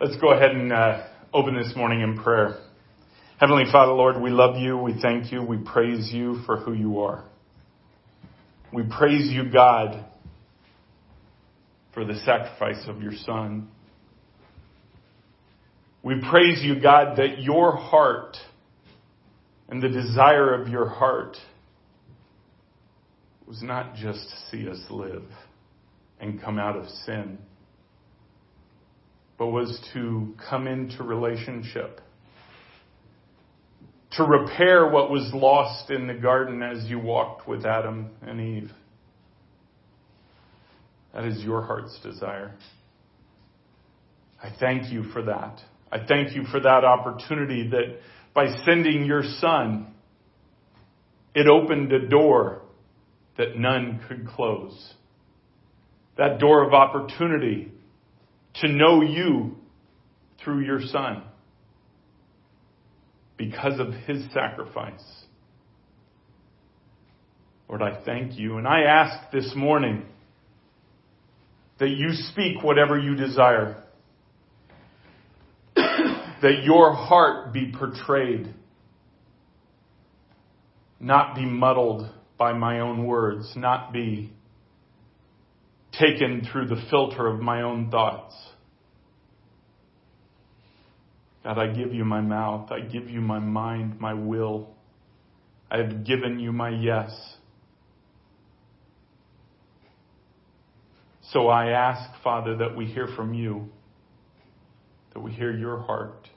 Let's go ahead and uh, open this morning in prayer. Heavenly Father, Lord, we love you. We thank you. We praise you for who you are. We praise you, God, for the sacrifice of your Son. We praise you, God, that your heart and the desire of your heart was not just to see us live and come out of sin but was to come into relationship, to repair what was lost in the garden as you walked with Adam and Eve. That is your heart's desire. I thank you for that. I thank you for that opportunity that by sending your son, it opened a door that none could close. That door of opportunity to know you through your Son because of his sacrifice. Lord, I thank you. And I ask this morning that you speak whatever you desire, that your heart be portrayed, not be muddled by my own words, not be taken through the filter of my own thoughts. God, I give you my mouth. I give you my mind, my will. I have given you my yes. So I ask, Father, that we hear from you, that we hear your heart.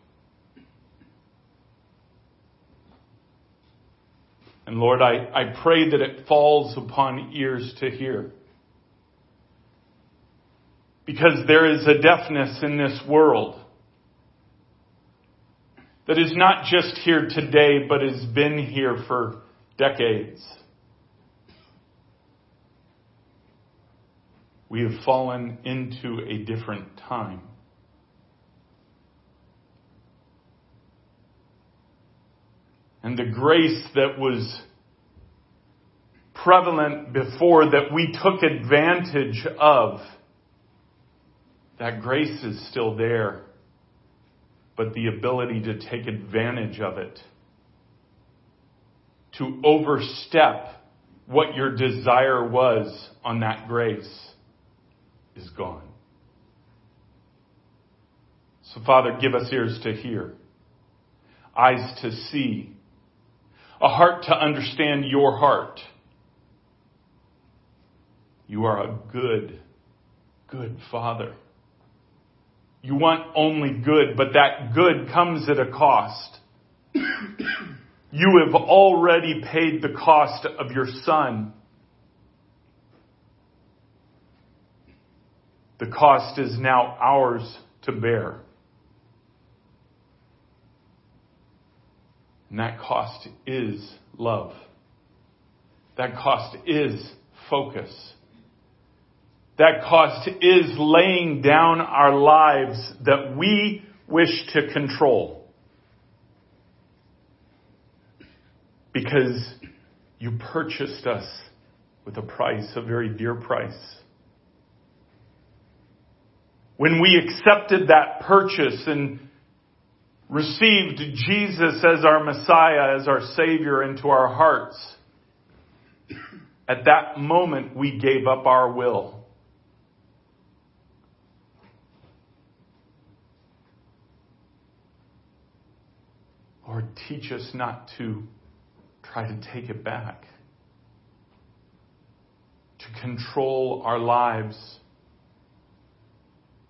And Lord, I, I pray that it falls upon ears to hear. Because there is a deafness in this world that is not just here today, but has been here for decades. We have fallen into a different time. And the grace that was prevalent before that we took advantage of, that grace is still there but the ability to take advantage of it, to overstep what your desire was on that grace is gone. So Father, give us ears to hear, eyes to see, a heart to understand your heart. You are a good, good Father. You want only good, but that good comes at a cost. you have already paid the cost of your son. The cost is now ours to bear. And that cost is love. That cost is focus. That cost is laying down our lives that we wish to control. Because you purchased us with a price, a very dear price. When we accepted that purchase and received Jesus as our Messiah, as our Savior into our hearts, at that moment we gave up our will. Lord, teach us not to try to take it back, to control our lives.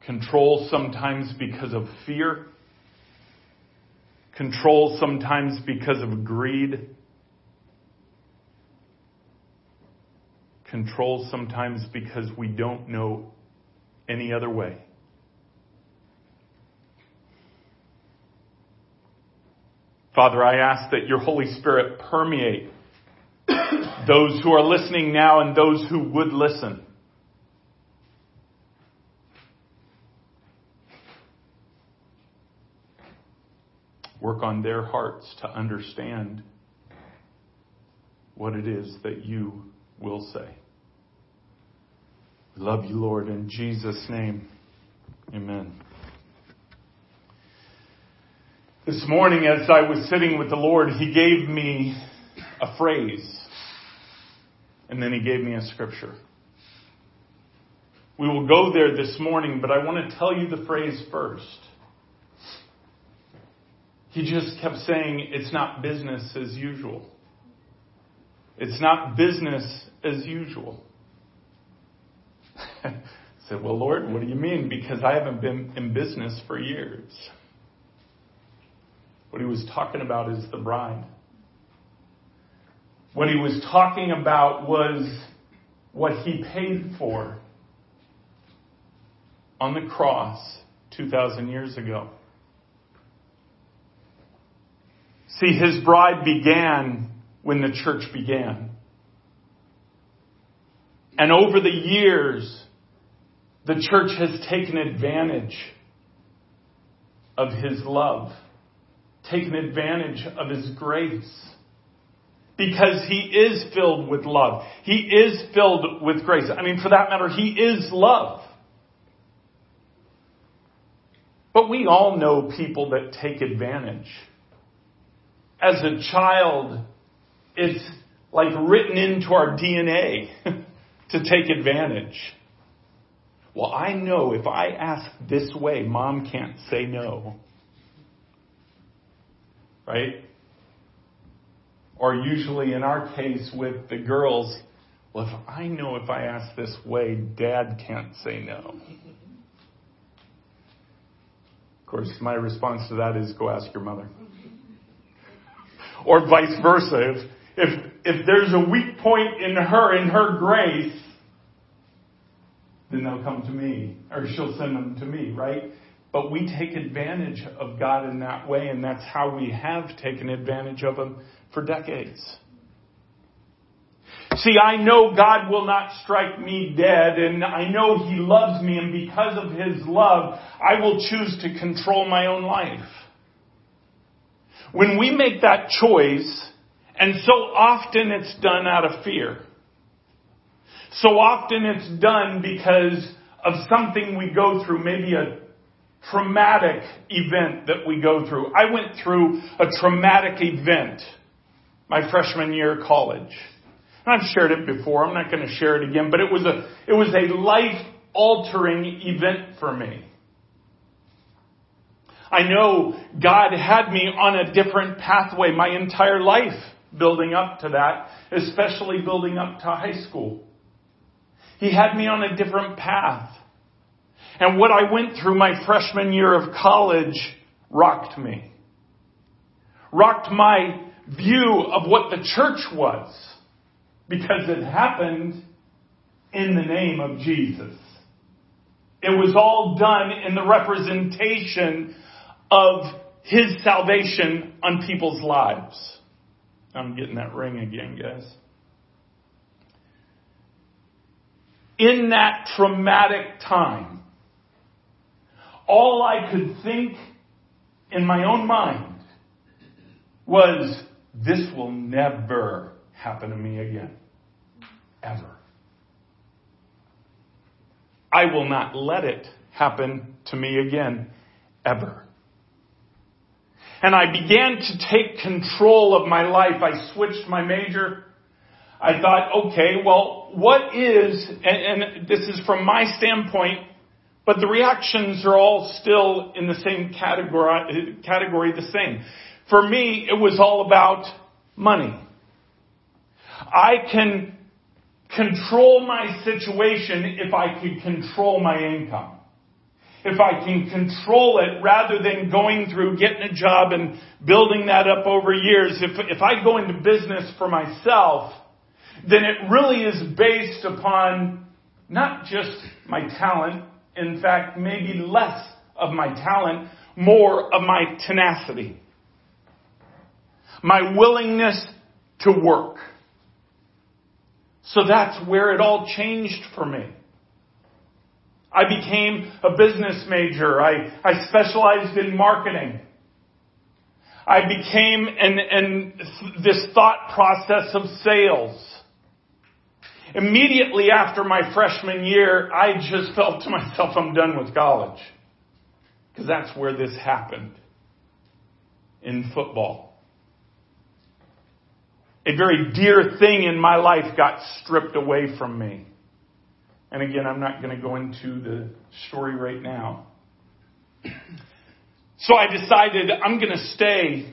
Control sometimes because of fear, control sometimes because of greed, control sometimes because we don't know any other way. Father, I ask that your Holy Spirit permeate those who are listening now and those who would listen. Work on their hearts to understand what it is that you will say. We love you, Lord, in Jesus' name. Amen. This morning, as I was sitting with the Lord, He gave me a phrase, and then He gave me a scripture. We will go there this morning, but I want to tell you the phrase first. He just kept saying, it's not business as usual. It's not business as usual. I said, Well, Lord, what do you mean? Because I haven't been in business for years. What he was talking about is the bride. What he was talking about was what he paid for on the cross 2,000 years ago. See, his bride began when the church began. And over the years, the church has taken advantage of his love, taken advantage of his grace. Because he is filled with love. He is filled with grace. I mean, for that matter, he is love. But we all know people that take advantage. As a child, it's like written into our DNA to take advantage. Well, I know if I ask this way, mom can't say no. Right? Or usually in our case with the girls, well, if I know if I ask this way, dad can't say no. Of course, my response to that is go ask your mother. Or vice versa. If, if, if there's a weak point in her, in her grace, then they'll come to me, or she'll send them to me, right? But we take advantage of God in that way, and that's how we have taken advantage of Him for decades. See, I know God will not strike me dead, and I know He loves me, and because of His love, I will choose to control my own life. When we make that choice, and so often it's done out of fear. So often it's done because of something we go through, maybe a traumatic event that we go through. I went through a traumatic event my freshman year of college. And I've shared it before. I'm not going to share it again, but it was a, it was a life altering event for me. I know God had me on a different pathway my entire life building up to that, especially building up to high school. He had me on a different path. And what I went through my freshman year of college rocked me. Rocked my view of what the church was. Because it happened in the name of Jesus. It was all done in the representation of His salvation on people's lives. I'm getting that ring again, guys. In that traumatic time, all I could think in my own mind was, this will never happen to me again. Ever. I will not let it happen to me again. Ever and I began to take control of my life. I switched my major. I thought, okay, well, what is, and, and, this is from my standpoint, but the reactions are all still in the same category, category the same. For me, it was all about money. I can control my situation if I can control my income if I can control it rather than going through getting a job and building that up over years, if, if I go into business for myself, then it really is based upon not just my talent, in fact, maybe less of my talent, more of my tenacity. My willingness to work. So that's where it all changed for me. I became a business major. I, I specialized in marketing. I became in, in this thought process of sales. Immediately after my freshman year, I just felt to myself, I'm done with college. Because that's where this happened. in football. A very dear thing in my life got stripped away from me. And again, I'm not going to go into the story right now. So I decided I'm going to stay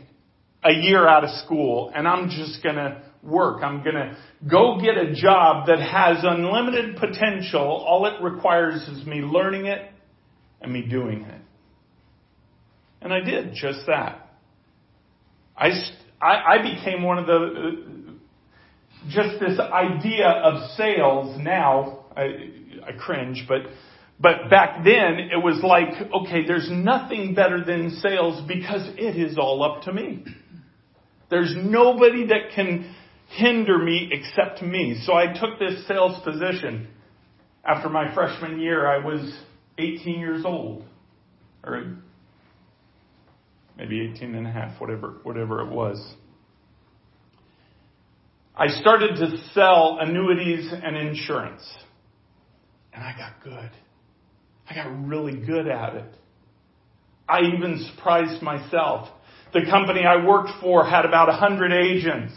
a year out of school and I'm just going to work. I'm going to go get a job that has unlimited potential. All it requires is me learning it and me doing it. And I did just that. I, I, became one of the, just this idea of sales now, I, I cringe, but, but back then it was like, okay, there's nothing better than sales because it is all up to me. There's nobody that can hinder me except me. So I took this sales position. After my freshman year, I was 18 years old. Or maybe 18 and a half, whatever, whatever it was. I started to sell annuities and insurance. And I got good. I got really good at it. I even surprised myself. The company I worked for had about 100 agents,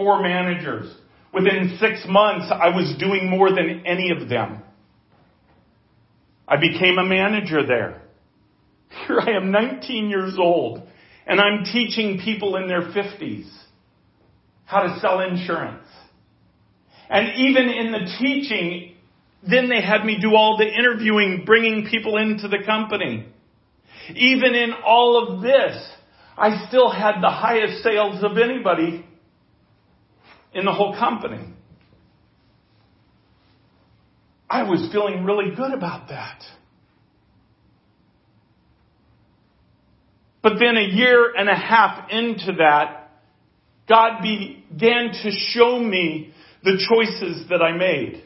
four managers. Within six months, I was doing more than any of them. I became a manager there. Here I am 19 years old and I'm teaching people in their 50s how to sell insurance. And even in the teaching, then they had me do all the interviewing, bringing people into the company. Even in all of this, I still had the highest sales of anybody in the whole company. I was feeling really good about that. But then a year and a half into that, God began to show me the choices that I made.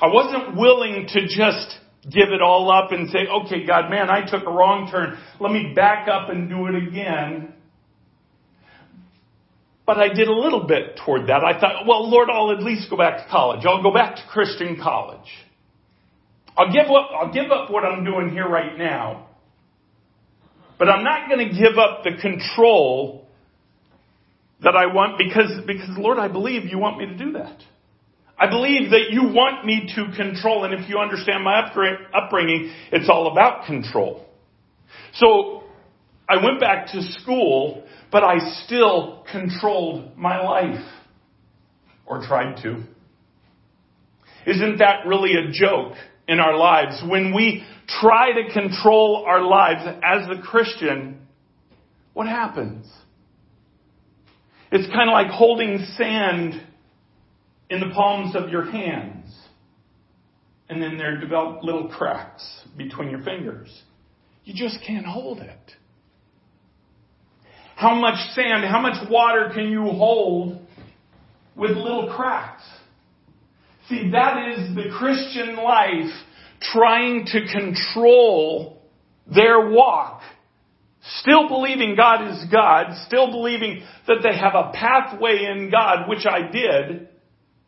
I wasn't willing to just give it all up and say, okay, God, man, I took a wrong turn. Let me back up and do it again. But I did a little bit toward that. I thought, well, Lord, I'll at least go back to college. I'll go back to Christian college. I'll give up, I'll give up what I'm doing here right now. But I'm not going to give up the control that I want because, because Lord, I believe you want me to do that. I believe that you want me to control, and if you understand my upbringing, it's all about control. So I went back to school, but I still controlled my life. Or tried to. Isn't that really a joke in our lives? When we try to control our lives as a Christian, what happens? It's kind of like holding sand in the palms of your hands. And then there develop little cracks between your fingers. You just can't hold it. How much sand, how much water can you hold with little cracks? See, that is the Christian life trying to control their walk. Still believing God is God, still believing that they have a pathway in God, which I did,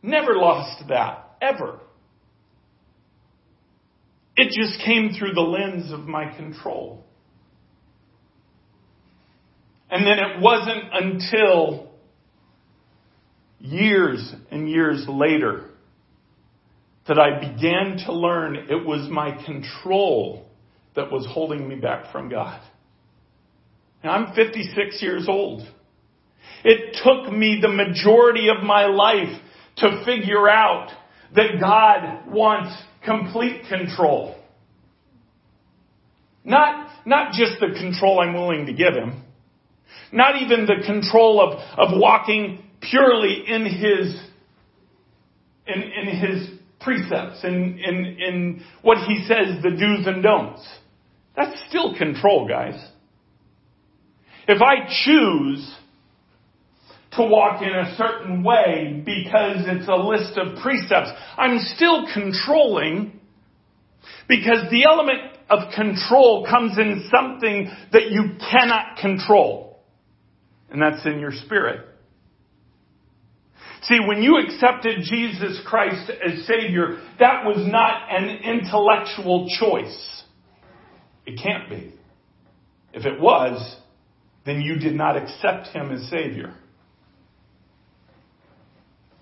Never lost that, ever. It just came through the lens of my control. And then it wasn't until years and years later that I began to learn it was my control that was holding me back from God. And I'm 56 years old. It took me the majority of my life to figure out that God wants complete control. Not, not just the control I'm willing to give him. Not even the control of, of walking purely in his, in, in his precepts, in, in, in what he says the do's and don'ts. That's still control, guys. If I choose to walk in a certain way because it's a list of precepts. I'm still controlling because the element of control comes in something that you cannot control. And that's in your spirit. See, when you accepted Jesus Christ as Savior, that was not an intellectual choice. It can't be. If it was, then you did not accept him as Savior.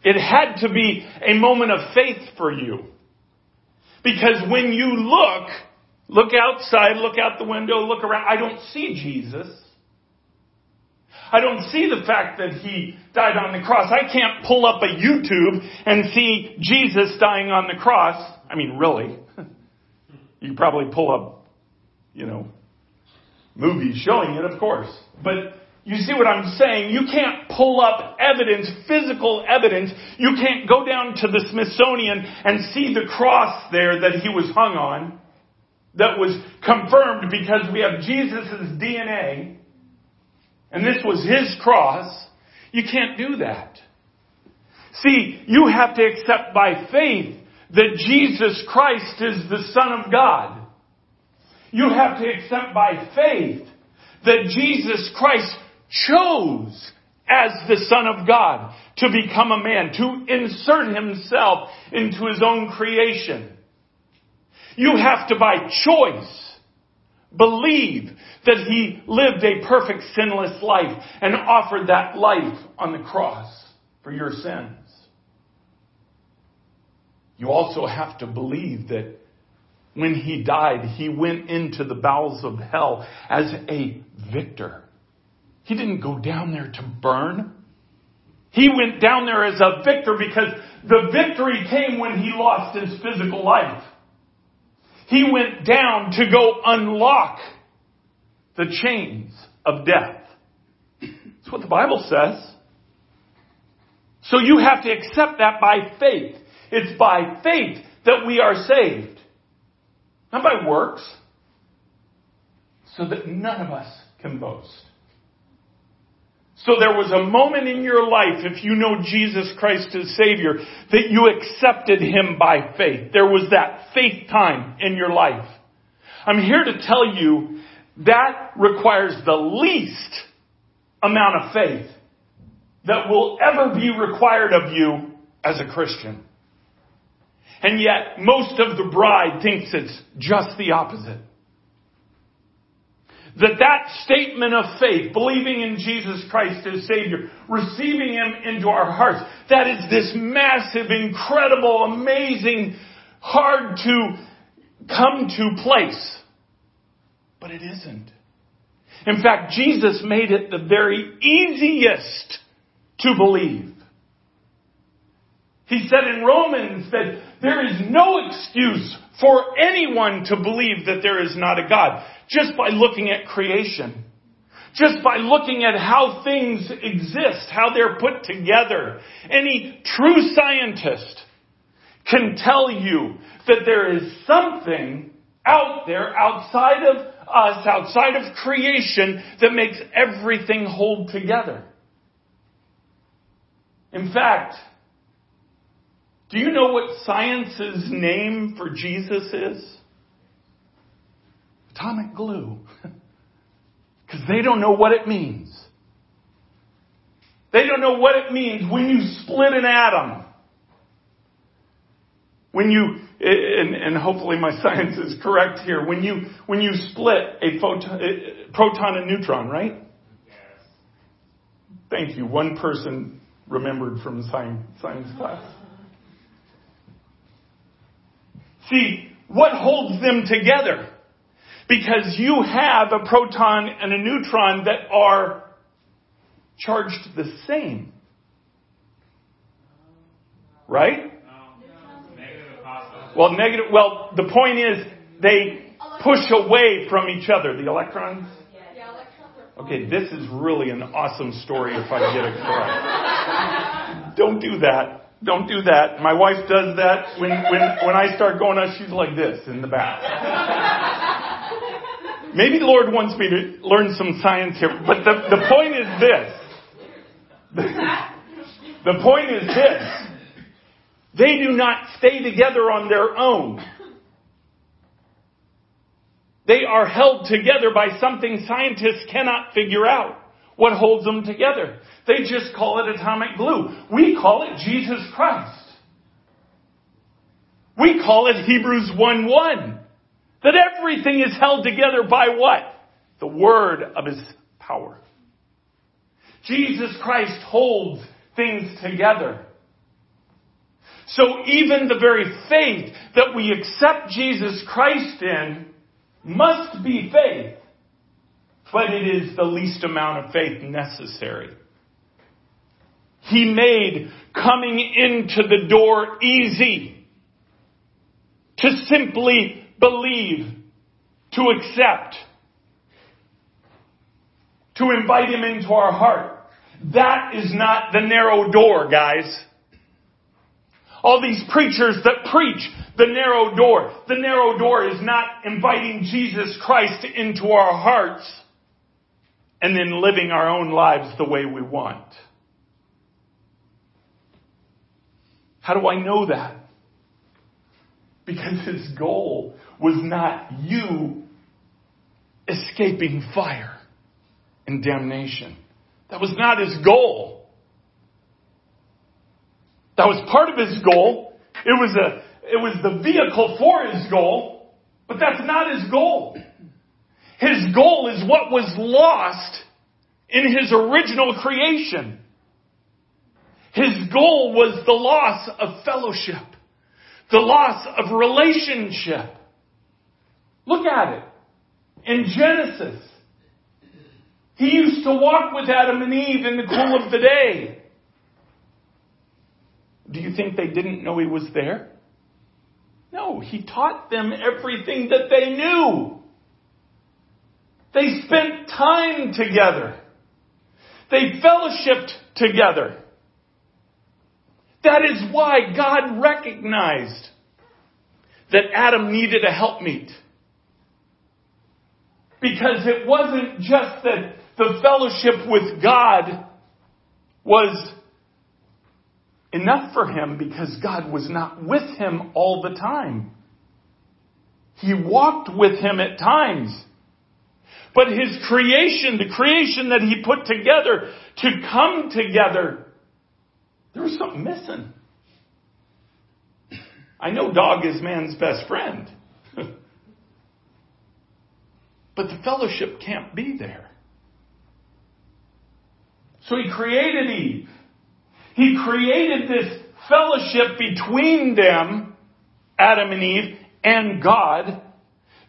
It had to be a moment of faith for you. Because when you look, look outside, look out the window, look around, I don't see Jesus. I don't see the fact that he died on the cross. I can't pull up a YouTube and see Jesus dying on the cross. I mean, really. You probably pull up, you know, movies showing it, of course. But you see what I'm saying? You can't pull up evidence, physical evidence. You can't go down to the Smithsonian and see the cross there that he was hung on that was confirmed because we have Jesus' DNA and this was his cross. You can't do that. See, you have to accept by faith that Jesus Christ is the Son of God. You have to accept by faith that Jesus Christ chose as the Son of God to become a man, to insert himself into his own creation. You have to by choice believe that he lived a perfect sinless life and offered that life on the cross for your sins. You also have to believe that when he died, he went into the bowels of hell as a victor. He didn't go down there to burn. He went down there as a victor because the victory came when he lost his physical life. He went down to go unlock the chains of death. That's what the Bible says. So you have to accept that by faith. It's by faith that we are saved. Not by works. So that none of us can boast. So there was a moment in your life, if you know Jesus Christ as Savior, that you accepted Him by faith. There was that faith time in your life. I'm here to tell you that requires the least amount of faith that will ever be required of you as a Christian. And yet, most of the bride thinks it's just the opposite. That that statement of faith, believing in Jesus Christ as Savior, receiving Him into our hearts, that is this massive, incredible, amazing, hard to come to place. But it isn't. In fact, Jesus made it the very easiest to believe. He said in Romans that there is no excuse for anyone to believe that there is not a God just by looking at creation. Just by looking at how things exist, how they're put together. Any true scientist can tell you that there is something out there outside of us, outside of creation that makes everything hold together. In fact, do you know what science's name for Jesus is? Atomic glue. Because they don't know what it means. They don't know what it means when you split an atom. When you, and, and hopefully my science is correct here, when you, when you split a photon, a proton and neutron, right? Yes. Thank you. One person remembered from science, science class. See, what holds them together? Because you have a proton and a neutron that are charged the same. Right? Well, negative, well, the point is they push away from each other. The electrons? Okay, this is really an awesome story if I get it correct. Don't do that. Don't do that. My wife does that when, when, when I start going on, she's like this in the back. Maybe the Lord wants me to learn some science here, but the, the point is this. The point is this. They do not stay together on their own. They are held together by something scientists cannot figure out. What holds them together? They just call it atomic glue. We call it Jesus Christ. We call it Hebrews 1 1. That everything is held together by what? The word of his power. Jesus Christ holds things together. So even the very faith that we accept Jesus Christ in must be faith, but it is the least amount of faith necessary. He made coming into the door easy. To simply believe, to accept, to invite Him into our heart. That is not the narrow door, guys. All these preachers that preach the narrow door. The narrow door is not inviting Jesus Christ into our hearts and then living our own lives the way we want. How do I know that? Because his goal was not you escaping fire and damnation. That was not his goal. That was part of his goal. It was a, it was the vehicle for his goal, but that's not his goal. His goal is what was lost in his original creation. His goal was the loss of fellowship, the loss of relationship. Look at it. In Genesis, he used to walk with Adam and Eve in the cool of the day. Do you think they didn't know he was there? No, he taught them everything that they knew. They spent time together. They fellowshipped together. That is why God recognized that Adam needed a helpmeet. Because it wasn't just that the fellowship with God was enough for him because God was not with him all the time. He walked with him at times. But his creation, the creation that he put together to come together, there was something missing. I know dog is man's best friend. but the fellowship can't be there. So he created Eve. He created this fellowship between them, Adam and Eve, and God,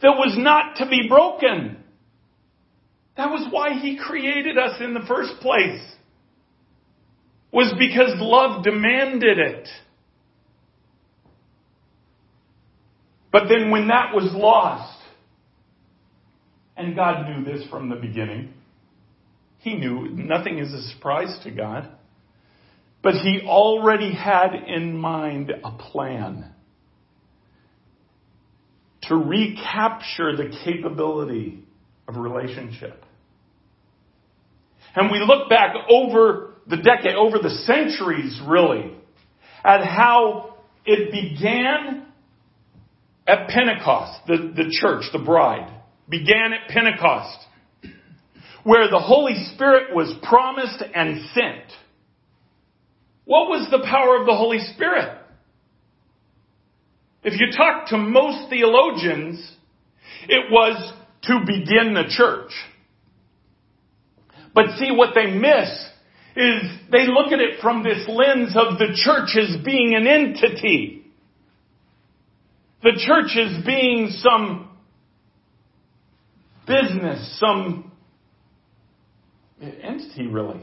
that was not to be broken. That was why he created us in the first place was because love demanded it. But then when that was lost, and God knew this from the beginning, He knew nothing is a surprise to God, but He already had in mind a plan to recapture the capability of relationship. And we look back over the decade, over the centuries really, at how it began at Pentecost, the, the church, the bride, began at Pentecost, where the Holy Spirit was promised and sent. What was the power of the Holy Spirit? If you talk to most theologians, it was to begin the church. But see what they miss is they look at it from this lens of the church as being an entity. The church as being some business, some entity really.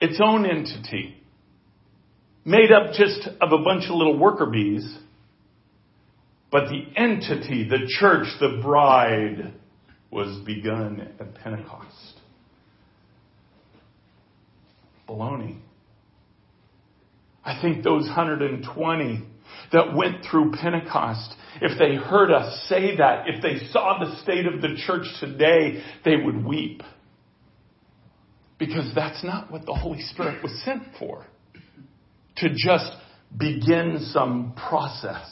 Its own entity. Made up just of a bunch of little worker bees. But the entity, the church, the bride, was begun at Pentecost baloney. I think those 120 that went through Pentecost, if they heard us say that, if they saw the state of the church today, they would weep. Because that's not what the Holy Spirit was sent for. To just begin some process.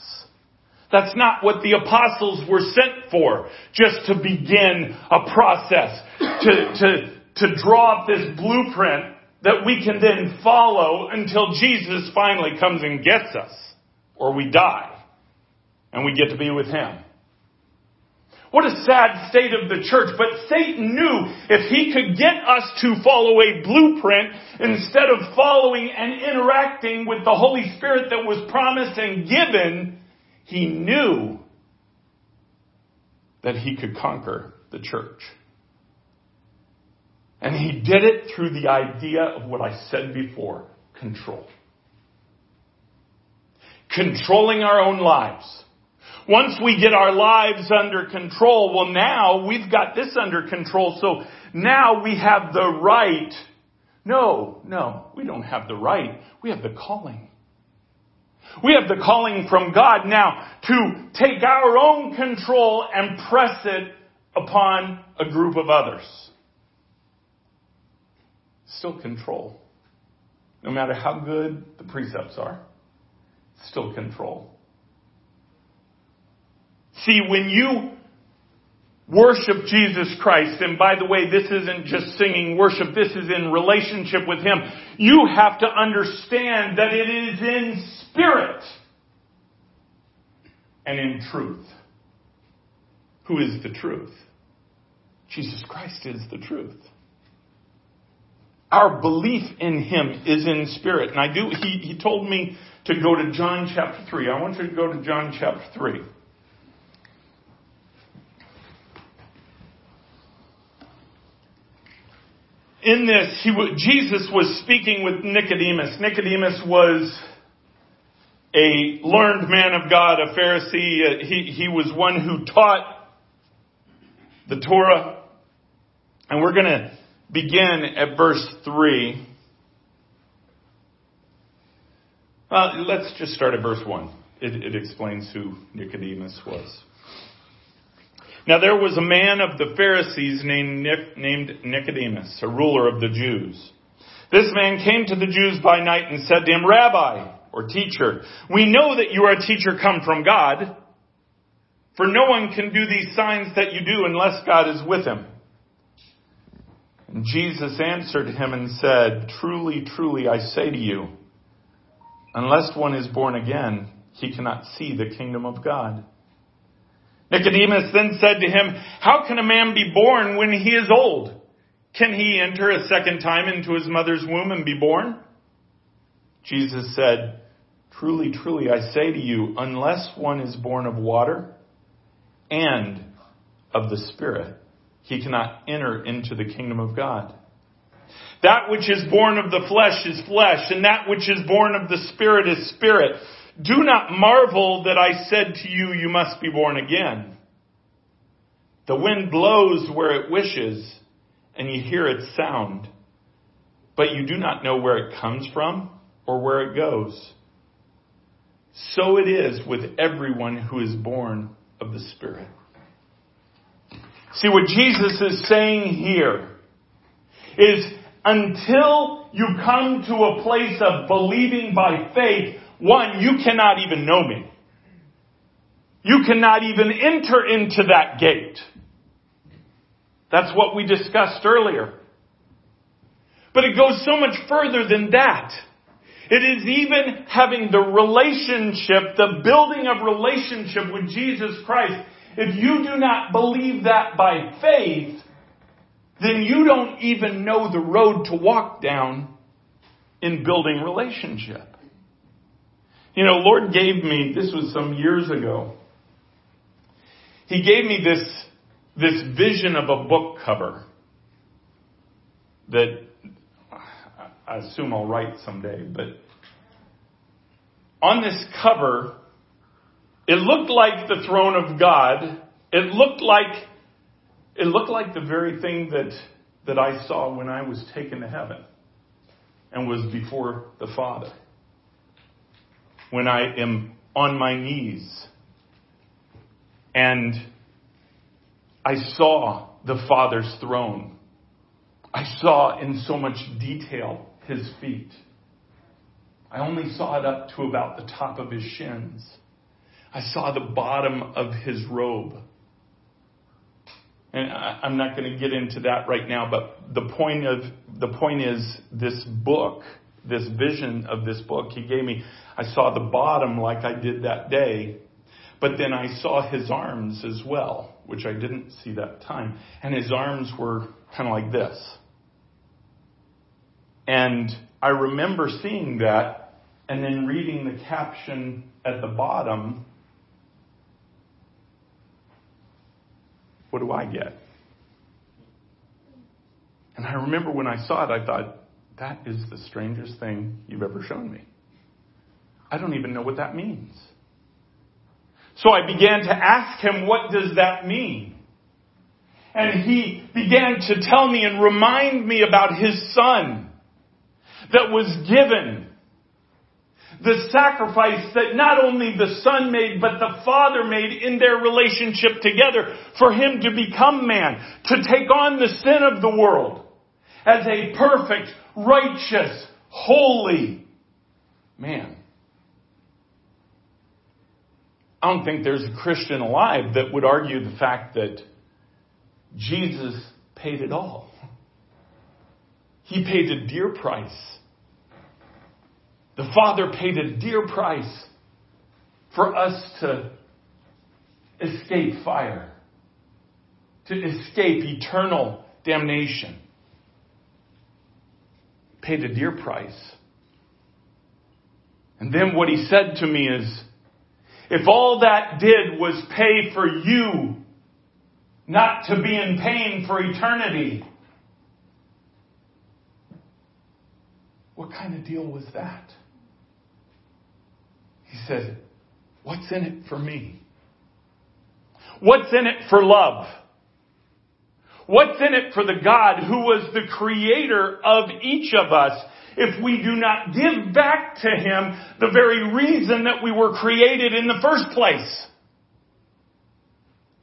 That's not what the apostles were sent for. Just to begin a process. To, to, to draw up this blueprint that we can then follow until Jesus finally comes and gets us, or we die, and we get to be with Him. What a sad state of the church. But Satan knew if he could get us to follow a blueprint instead of following and interacting with the Holy Spirit that was promised and given, he knew that he could conquer the church. And he did it through the idea of what I said before control. Controlling our own lives. Once we get our lives under control, well now we've got this under control, so now we have the right. No, no, we don't have the right. We have the calling. We have the calling from God now to take our own control and press it upon a group of others. Still control. No matter how good the precepts are, still control. See, when you worship Jesus Christ, and by the way, this isn't just singing worship, this is in relationship with Him, you have to understand that it is in spirit and in truth. Who is the truth? Jesus Christ is the truth. Our belief in Him is in spirit. And I do, He, he told me to go to John chapter 3. I want you to go to John chapter 3. In this, he, Jesus was speaking with Nicodemus. Nicodemus was a learned man of God, a Pharisee. Uh, he, he was one who taught the Torah. And we're going to begin at verse 3. Well, let's just start at verse 1. It, it explains who Nicodemus was. Now there was a man of the Pharisees named, named Nicodemus, a ruler of the Jews. This man came to the Jews by night and said to him, Rabbi, or teacher, we know that you are a teacher come from God, for no one can do these signs that you do unless God is with him. And Jesus answered him and said, Truly, truly, I say to you, unless one is born again, he cannot see the kingdom of God. Nicodemus then said to him, How can a man be born when he is old? Can he enter a second time into his mother's womb and be born? Jesus said, Truly, truly, I say to you, unless one is born of water and of the Spirit, he cannot enter into the kingdom of God. That which is born of the flesh is flesh, and that which is born of the Spirit is spirit. Do not marvel that I said to you, you must be born again. The wind blows where it wishes, and you hear its sound, but you do not know where it comes from or where it goes. So it is with everyone who is born of the Spirit. See, what Jesus is saying here is until you come to a place of believing by faith, one, you cannot even know me. You cannot even enter into that gate. That's what we discussed earlier. But it goes so much further than that. It is even having the relationship, the building of relationship with Jesus Christ. If you do not believe that by faith, then you don't even know the road to walk down in building relationship. You know, Lord gave me, this was some years ago, He gave me this, this vision of a book cover that I assume I'll write someday, but on this cover, it looked like the throne of God. It looked like, it looked like the very thing that, that I saw when I was taken to heaven and was before the Father when I am on my knees. And I saw the Father's throne. I saw in so much detail his feet. I only saw it up to about the top of his shins. I saw the bottom of his robe. And I, am not going to get into that right now, but the point of, the point is this book, this vision of this book he gave me, I saw the bottom like I did that day, but then I saw his arms as well. which I didn't see that time, and his arms were kind of like this. And I remember seeing that and then reading the caption at the bottom. What do I get? And I remember when I saw it, I thought, that is the strangest thing you've ever shown me. I don't even know what that means. So I began to ask him, what does that mean? And he began to tell me and remind me about his son that was given. The sacrifice that not only the son made, but the father made in their relationship together for him to become man, to take on the sin of the world as a perfect, righteous, holy man. I don't think there's a Christian alive that would argue the fact that Jesus paid it all. He paid a dear price. The Father paid a dear price for us to escape fire, to escape eternal damnation. Paid a dear price. And then what he said to me is, if all that did was pay for you not to be in pain for eternity, what kind of deal was that? He said, What's in it for me? What's in it for love? What's in it for the God who was the creator of each of us if we do not give back to Him the very reason that we were created in the first place.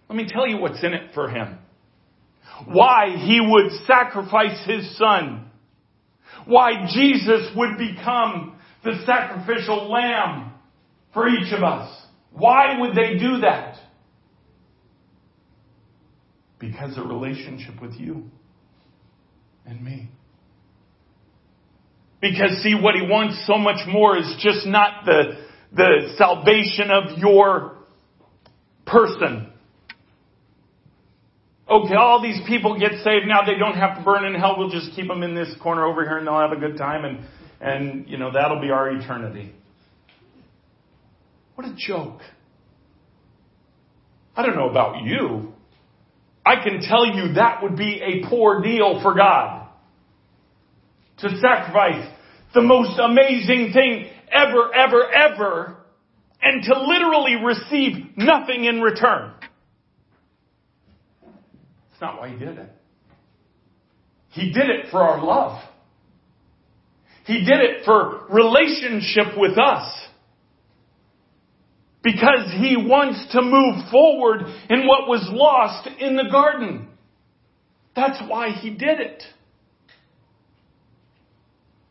Let me tell you what's in it for Him. Why He would sacrifice His Son. Why Jesus would become the sacrificial lamb for each of us. Why would they do that? Because a relationship with you and me. Because see, what he wants so much more is just not the, the salvation of your person. Okay, all these people get saved now, they don't have to burn in hell, we'll just keep them in this corner over here and they'll have a good time and, and, you know, that'll be our eternity. What a joke. I don't know about you. I can tell you that would be a poor deal for God to sacrifice the most amazing thing ever, ever, ever, and to literally receive nothing in return. It's not why he did it. He did it for our love. He did it for relationship with us. Because he wants to move forward in what was lost in the garden. That's why he did it.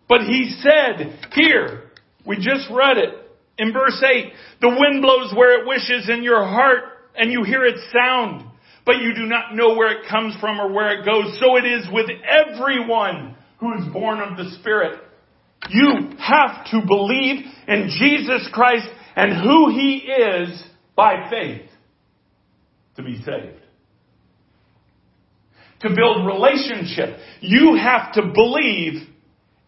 But he said here, we just read it in verse 8, the wind blows where it wishes in your heart and you hear its sound, but you do not know where it comes from or where it goes. So it is with everyone who is born of the Spirit. You have to believe in Jesus Christ and who He is by faith to be saved. To build relationship, you have to believe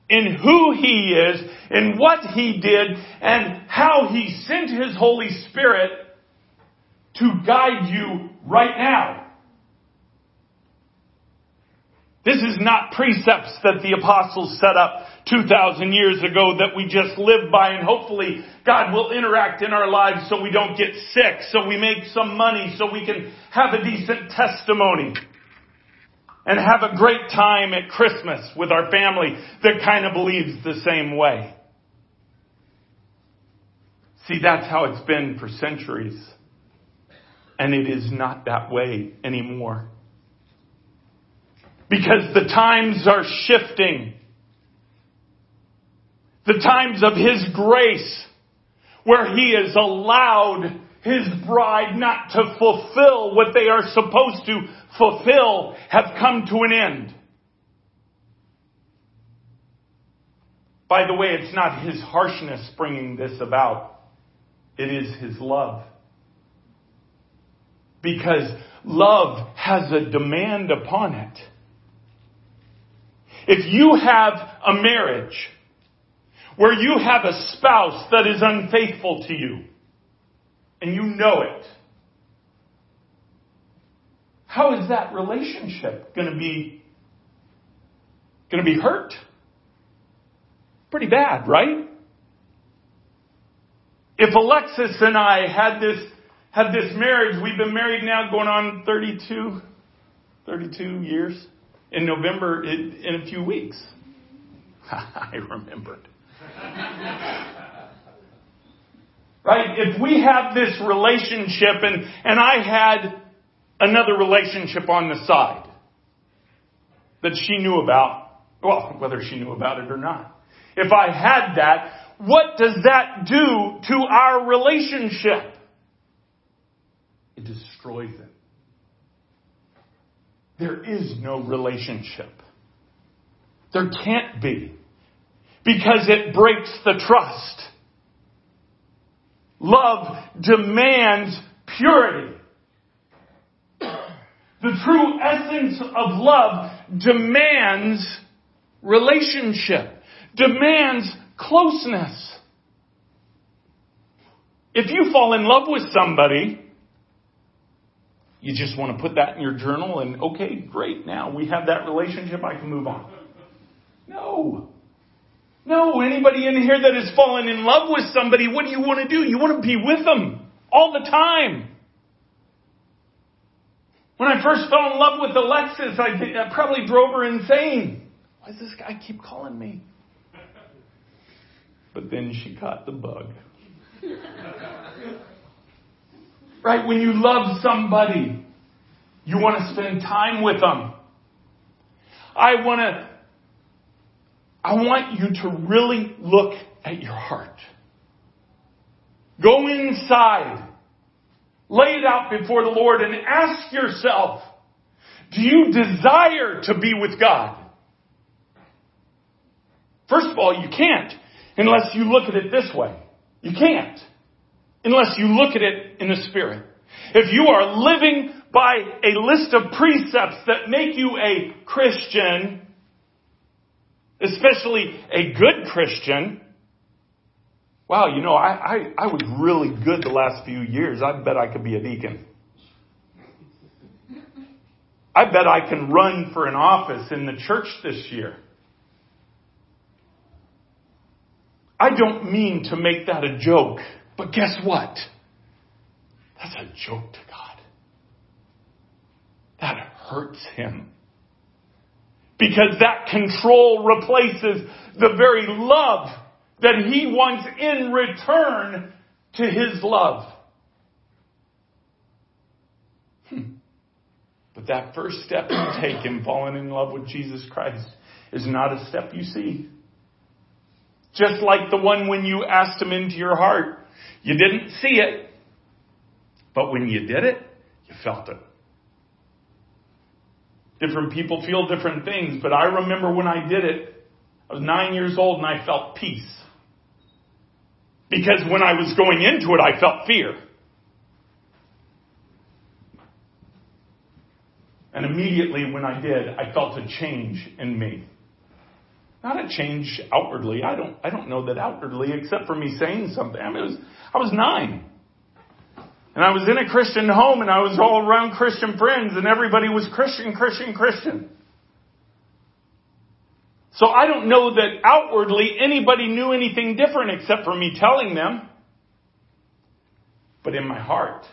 in who He is, in what He did, and how He sent His Holy Spirit to guide you right now. This is not precepts that the apostles set up 2,000 years ago that we just live by and hopefully God will interact in our lives so we don't get sick, so we make some money, so we can have a decent testimony and have a great time at Christmas with our family that kind of believes the same way. See, that's how it's been for centuries. And it is not that way anymore. Because the times are shifting. The times of His grace, where He has allowed His bride not to fulfill what they are supposed to fulfill have come to an end. By the way, it's not his harshness bringing this about. It is his love. Because love has a demand upon it. If you have a marriage where you have a spouse that is unfaithful to you, and you know it, how is that relationship going to be going to be hurt? Pretty bad, right? If Alexis and I had this had this marriage, we've been married now going on 32 32 years in November in, in a few weeks. I remembered. Right? If we have this relationship and, and I had another relationship on the side that she knew about, well, whether she knew about it or not. If I had that, what does that do to our relationship? It destroys it. There is no relationship. There can't be. Because it breaks the trust. Love demands purity. The true essence of love demands relationship, demands closeness. If you fall in love with somebody, you just want to put that in your journal and, okay, great, now we have that relationship, I can move on. No. No, anybody in here that has fallen in love with somebody, what do you want to do? You want to be with them all the time. When I first fell in love with Alexis, I, I probably drove her insane. Why does this guy keep calling me? But then she caught the bug. right? When you love somebody, you want to spend time with them. I want to, I want you to really look at your heart. Go inside Lay it out before the Lord and ask yourself, do you desire to be with God? First of all, you can't unless you look at it this way. You can't unless you look at it in the Spirit. If you are living by a list of precepts that make you a Christian, especially a good Christian, wow, you know, I, I, I was really good the last few years. I bet I could be a deacon. I bet I can run for an office in the church this year. I don't mean to make that a joke, but guess what? That's a joke to God. That hurts Him. Because that control replaces the very love that he wants in return to his love. Hmm. But that first step you take in falling in love with Jesus Christ is not a step you see. Just like the one when you asked him into your heart. You didn't see it, but when you did it, you felt it. Different people feel different things, but I remember when I did it, I was nine years old and I felt peace. Because when I was going into it, I felt fear. And immediately when I did, I felt a change in me. Not a change outwardly. I don't, I don't know that outwardly, except for me saying something. I mean, was, I was nine. And I was in a Christian home and I was all around Christian friends and everybody was Christian, Christian, Christian. So I don't know that outwardly anybody knew anything different except for me telling them. But in my heart,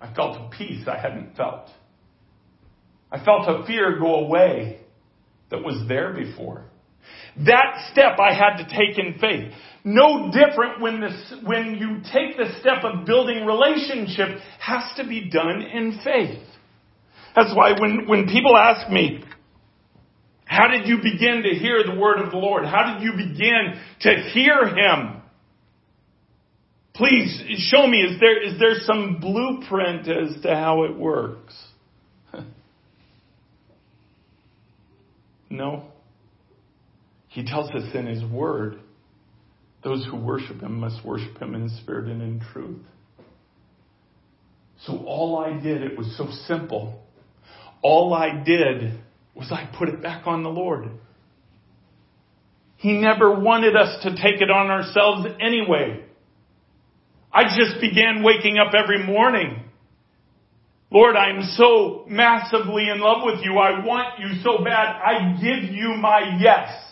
I felt a peace I hadn't felt. I felt a fear go away that was there before. That step I had to take in faith. No different when this, when you take the step of building relationship has to be done in faith. That's why when, when people ask me, how did you begin to hear the word of the Lord? How did you begin to hear Him? Please show me, is there, is there some blueprint as to how it works? no. He tells us in His Word, those who worship Him must worship Him in spirit and in truth. So all I did, it was so simple. All I did was I put it back on the Lord. He never wanted us to take it on ourselves anyway. I just began waking up every morning. Lord, I'm so massively in love with you. I want you so bad. I give you my yes.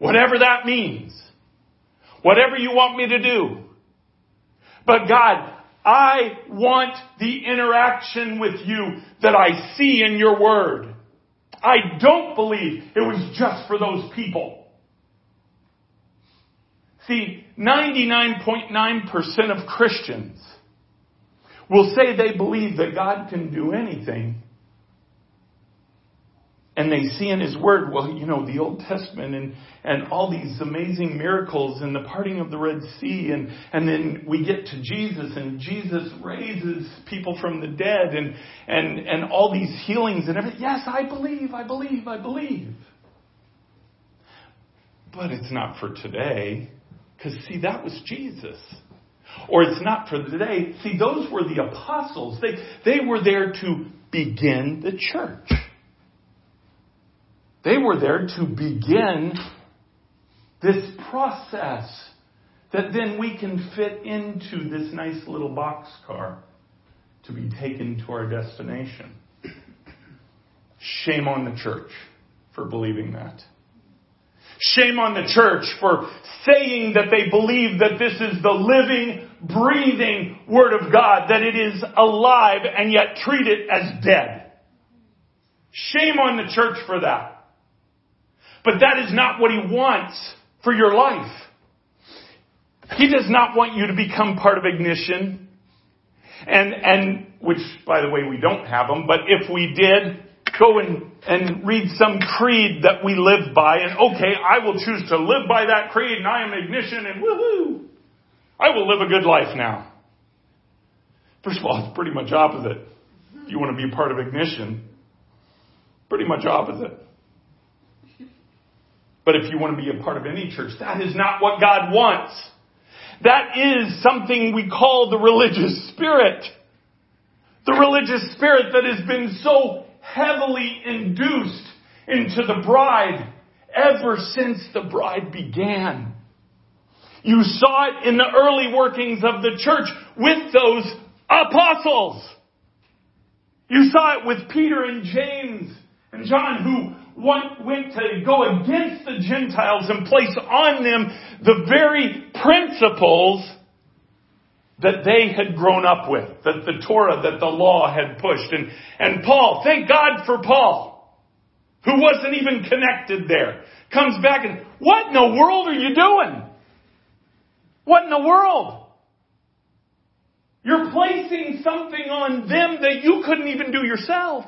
Whatever that means. Whatever you want me to do. But God, I want the interaction with you that I see in your word. I don't believe it was just for those people. See, 99.9% of Christians will say they believe that God can do anything and they see in His Word, well, you know, the Old Testament and, and all these amazing miracles and the parting of the Red Sea and, and then we get to Jesus and Jesus raises people from the dead and, and, and all these healings and everything. Yes, I believe, I believe, I believe. But it's not for today. Because see, that was Jesus. Or it's not for today. See, those were the apostles. They, they were there to begin the church. They were there to begin this process that then we can fit into this nice little box car to be taken to our destination. Shame on the church for believing that. Shame on the church for saying that they believe that this is the living, breathing Word of God, that it is alive and yet treat it as dead. Shame on the church for that. But that is not what He wants for your life. He does not want you to become part of ignition. And, and, which by the way, we don't have them, but if we did, go and, and read some creed that we live by and okay, I will choose to live by that creed and I am ignition and woohoo! I will live a good life now. First of all, it's pretty much opposite. You want to be part of ignition, pretty much opposite. But if you want to be a part of any church, that is not what God wants. That is something we call the religious spirit. The religious spirit that has been so heavily induced into the bride ever since the bride began. You saw it in the early workings of the church with those apostles. You saw it with Peter and James and John who went to go against the Gentiles and place on them the very principles that they had grown up with, that the Torah, that the law had pushed. And, and Paul, thank God for Paul, who wasn't even connected there, comes back and, what in the world are you doing? What in the world? You're placing something on them that you couldn't even do yourself.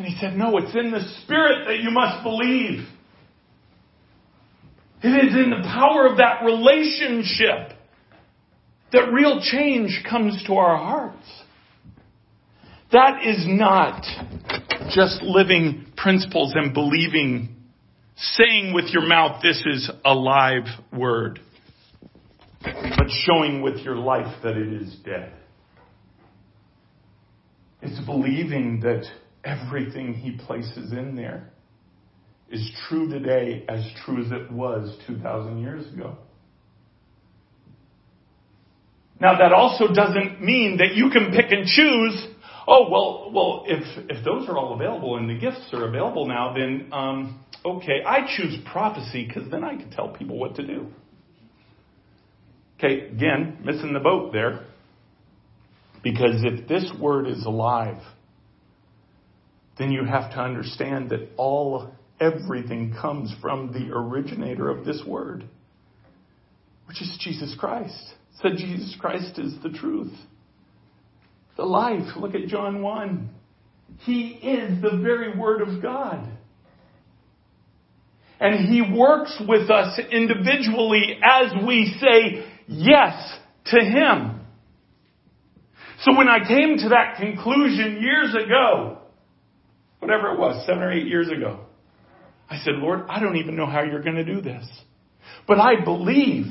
And he said, No, it's in the Spirit that you must believe. It is in the power of that relationship that real change comes to our hearts. That is not just living principles and believing, saying with your mouth, this is a live word, but showing with your life that it is dead. It's believing that everything he places in there is true today as true as it was 2,000 years ago. Now that also doesn't mean that you can pick and choose. Oh well, well if if those are all available and the gifts are available now, then um, okay, I choose prophecy because then I can tell people what to do. Okay, again, missing the boat there. Because if this word is alive, then you have to understand that all, everything comes from the originator of this word, which is Jesus Christ. Said Jesus Christ is the truth, the life. Look at John 1. He is the very word of God. And he works with us individually as we say yes to him. So when I came to that conclusion years ago, whatever it was, seven or eight years ago. I said, Lord, I don't even know how you're going to do this. But I believe,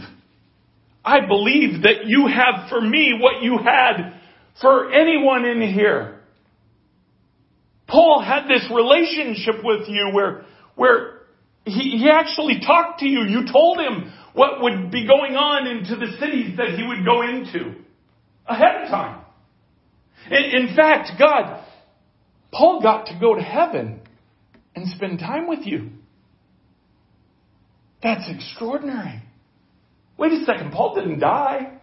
I believe that you have for me what you had for anyone in here. Paul had this relationship with you where, where he, he actually talked to you. You told him what would be going on into the cities that he would go into ahead of time. In, in fact, God, Paul got to go to heaven and spend time with you. That's extraordinary. Wait a second, Paul didn't die.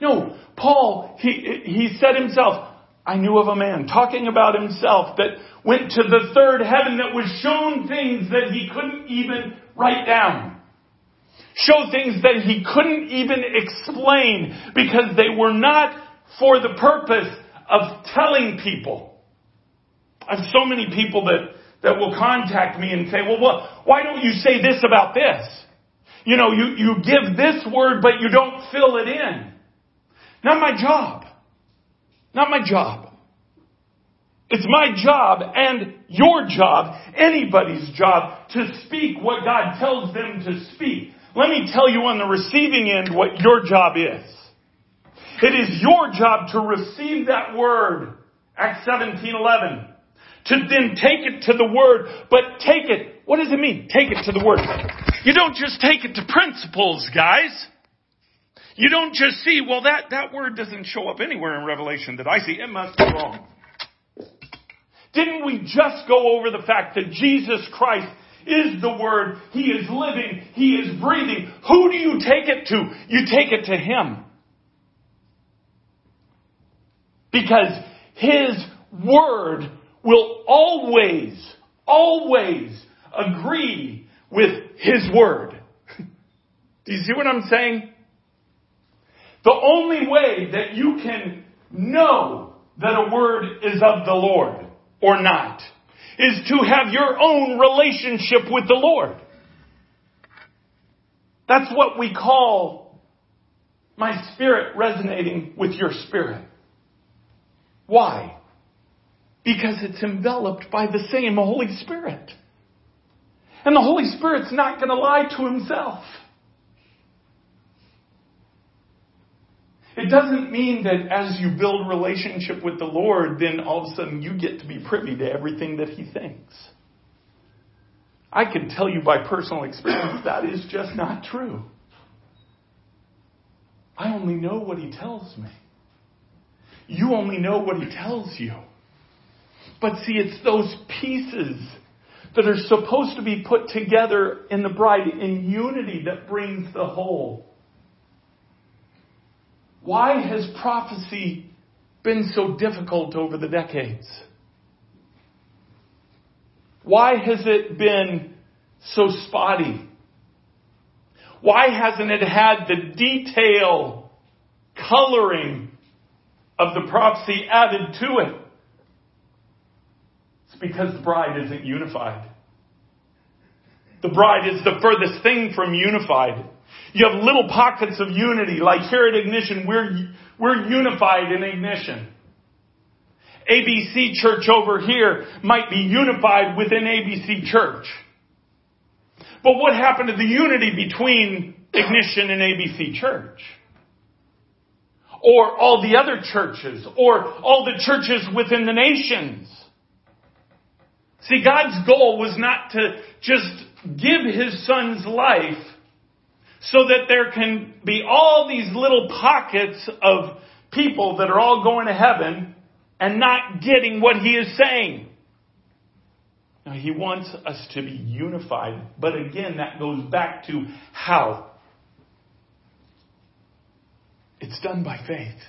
No, Paul, he, he said himself, I knew of a man talking about himself that went to the third heaven that was shown things that he couldn't even write down. Show things that he couldn't even explain because they were not for the purpose of telling people. I have so many people that, that will contact me and say, well, well, why don't you say this about this? You know, you, you give this word, but you don't fill it in. Not my job. Not my job. It's my job and your job, anybody's job, to speak what God tells them to speak. Let me tell you on the receiving end what your job is. It is your job to receive that word, Acts 17, 11. To then take it to the word, but take it, what does it mean? Take it to the word. You don't just take it to principles, guys. You don't just see, well, that, that word doesn't show up anywhere in Revelation that I see. It must be wrong. Didn't we just go over the fact that Jesus Christ is the Word? He is living. He is breathing. Who do you take it to? You take it to Him. Because His Word will always, always agree with His Word. do you see what I'm saying? The only way that you can know that a word is of the Lord or not is to have your own relationship with the Lord. That's what we call my spirit resonating with your spirit. Why? Because it's enveloped by the same Holy Spirit. And the Holy Spirit's not going to lie to himself. It doesn't mean that as you build relationship with the Lord, then all of a sudden you get to be privy to everything that He thinks. I can tell you by personal experience that is just not true. I only know what He tells me. You only know what He tells you. But see, it's those pieces that are supposed to be put together in the bride in unity that brings the whole. Why has prophecy been so difficult over the decades? Why has it been so spotty? Why hasn't it had the detail, coloring of the prophecy added to it? It's because the bride isn't unified. The bride is the furthest thing from unified. You have little pockets of unity, like here at Ignition, we're, we're unified in Ignition. ABC Church over here might be unified within ABC Church. But what happened to the unity between Ignition and ABC Church? Or all the other churches? Or all the churches within the nations? See, God's goal was not to just give His Son's life so that there can be all these little pockets of people that are all going to heaven and not getting what he is saying. Now, he wants us to be unified, but again, that goes back to how. It's done by faith.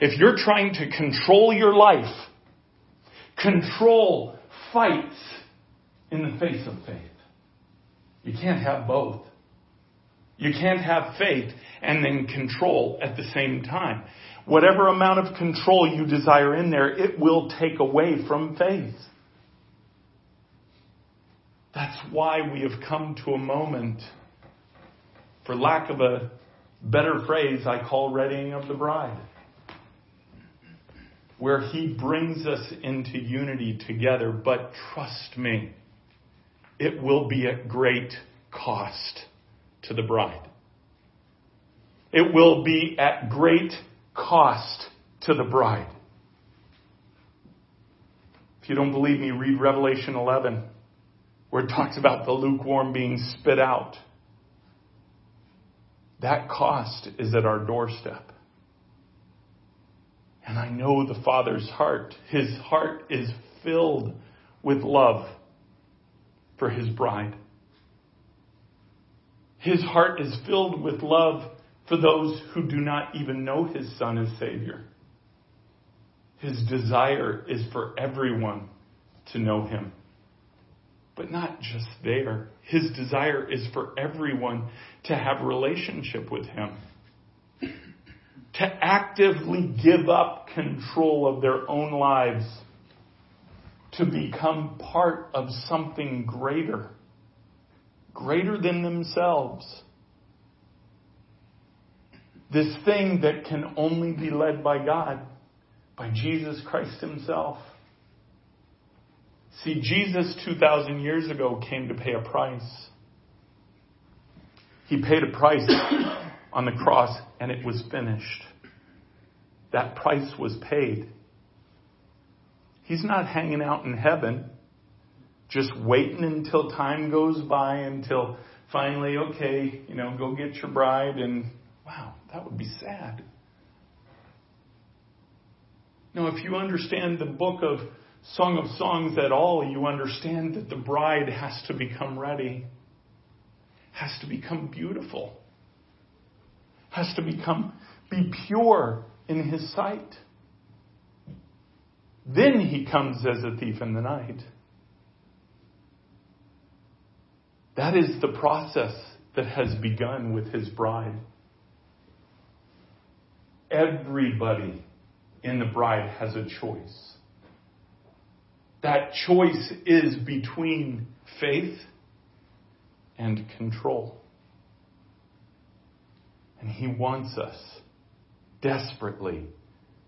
If you're trying to control your life, control fights in the face of faith. You can't have both. You can't have faith and then control at the same time. Whatever amount of control you desire in there, it will take away from faith. That's why we have come to a moment, for lack of a better phrase, I call readying of the bride, where he brings us into unity together. But trust me, it will be at great cost to the bride. It will be at great cost to the bride. If you don't believe me, read Revelation 11, where it talks about the lukewarm being spit out. That cost is at our doorstep. And I know the Father's heart. His heart is filled with love for His bride. His heart is filled with love for those who do not even know His Son as Savior. His desire is for everyone to know Him. But not just there. His desire is for everyone to have relationship with Him to actively give up control of their own lives to become part of something greater, greater than themselves. This thing that can only be led by God, by Jesus Christ Himself. See, Jesus 2,000 years ago came to pay a price. He paid a price on the cross and it was finished. That price was paid. He's not hanging out in heaven, just waiting until time goes by, until finally, okay, you know, go get your bride, and wow, that would be sad. Now, if you understand the book of Song of Songs at all, you understand that the bride has to become ready, has to become beautiful, has to become be pure in his sight. Then he comes as a thief in the night. That is the process that has begun with his bride. Everybody in the bride has a choice. That choice is between faith and control. And he wants us desperately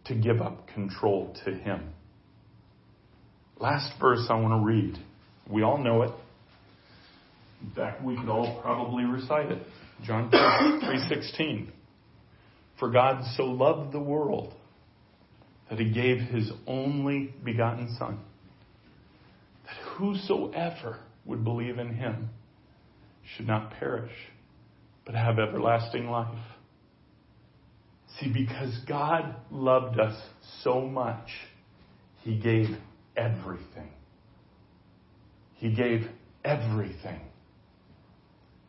to give up control to him. Last verse I want to read. We all know it. In fact, we could all probably recite it. John 3:16. For God so loved the world that he gave his only begotten son that whosoever would believe in him should not perish but have everlasting life. See, because God loved us so much, he gave everything. He gave everything.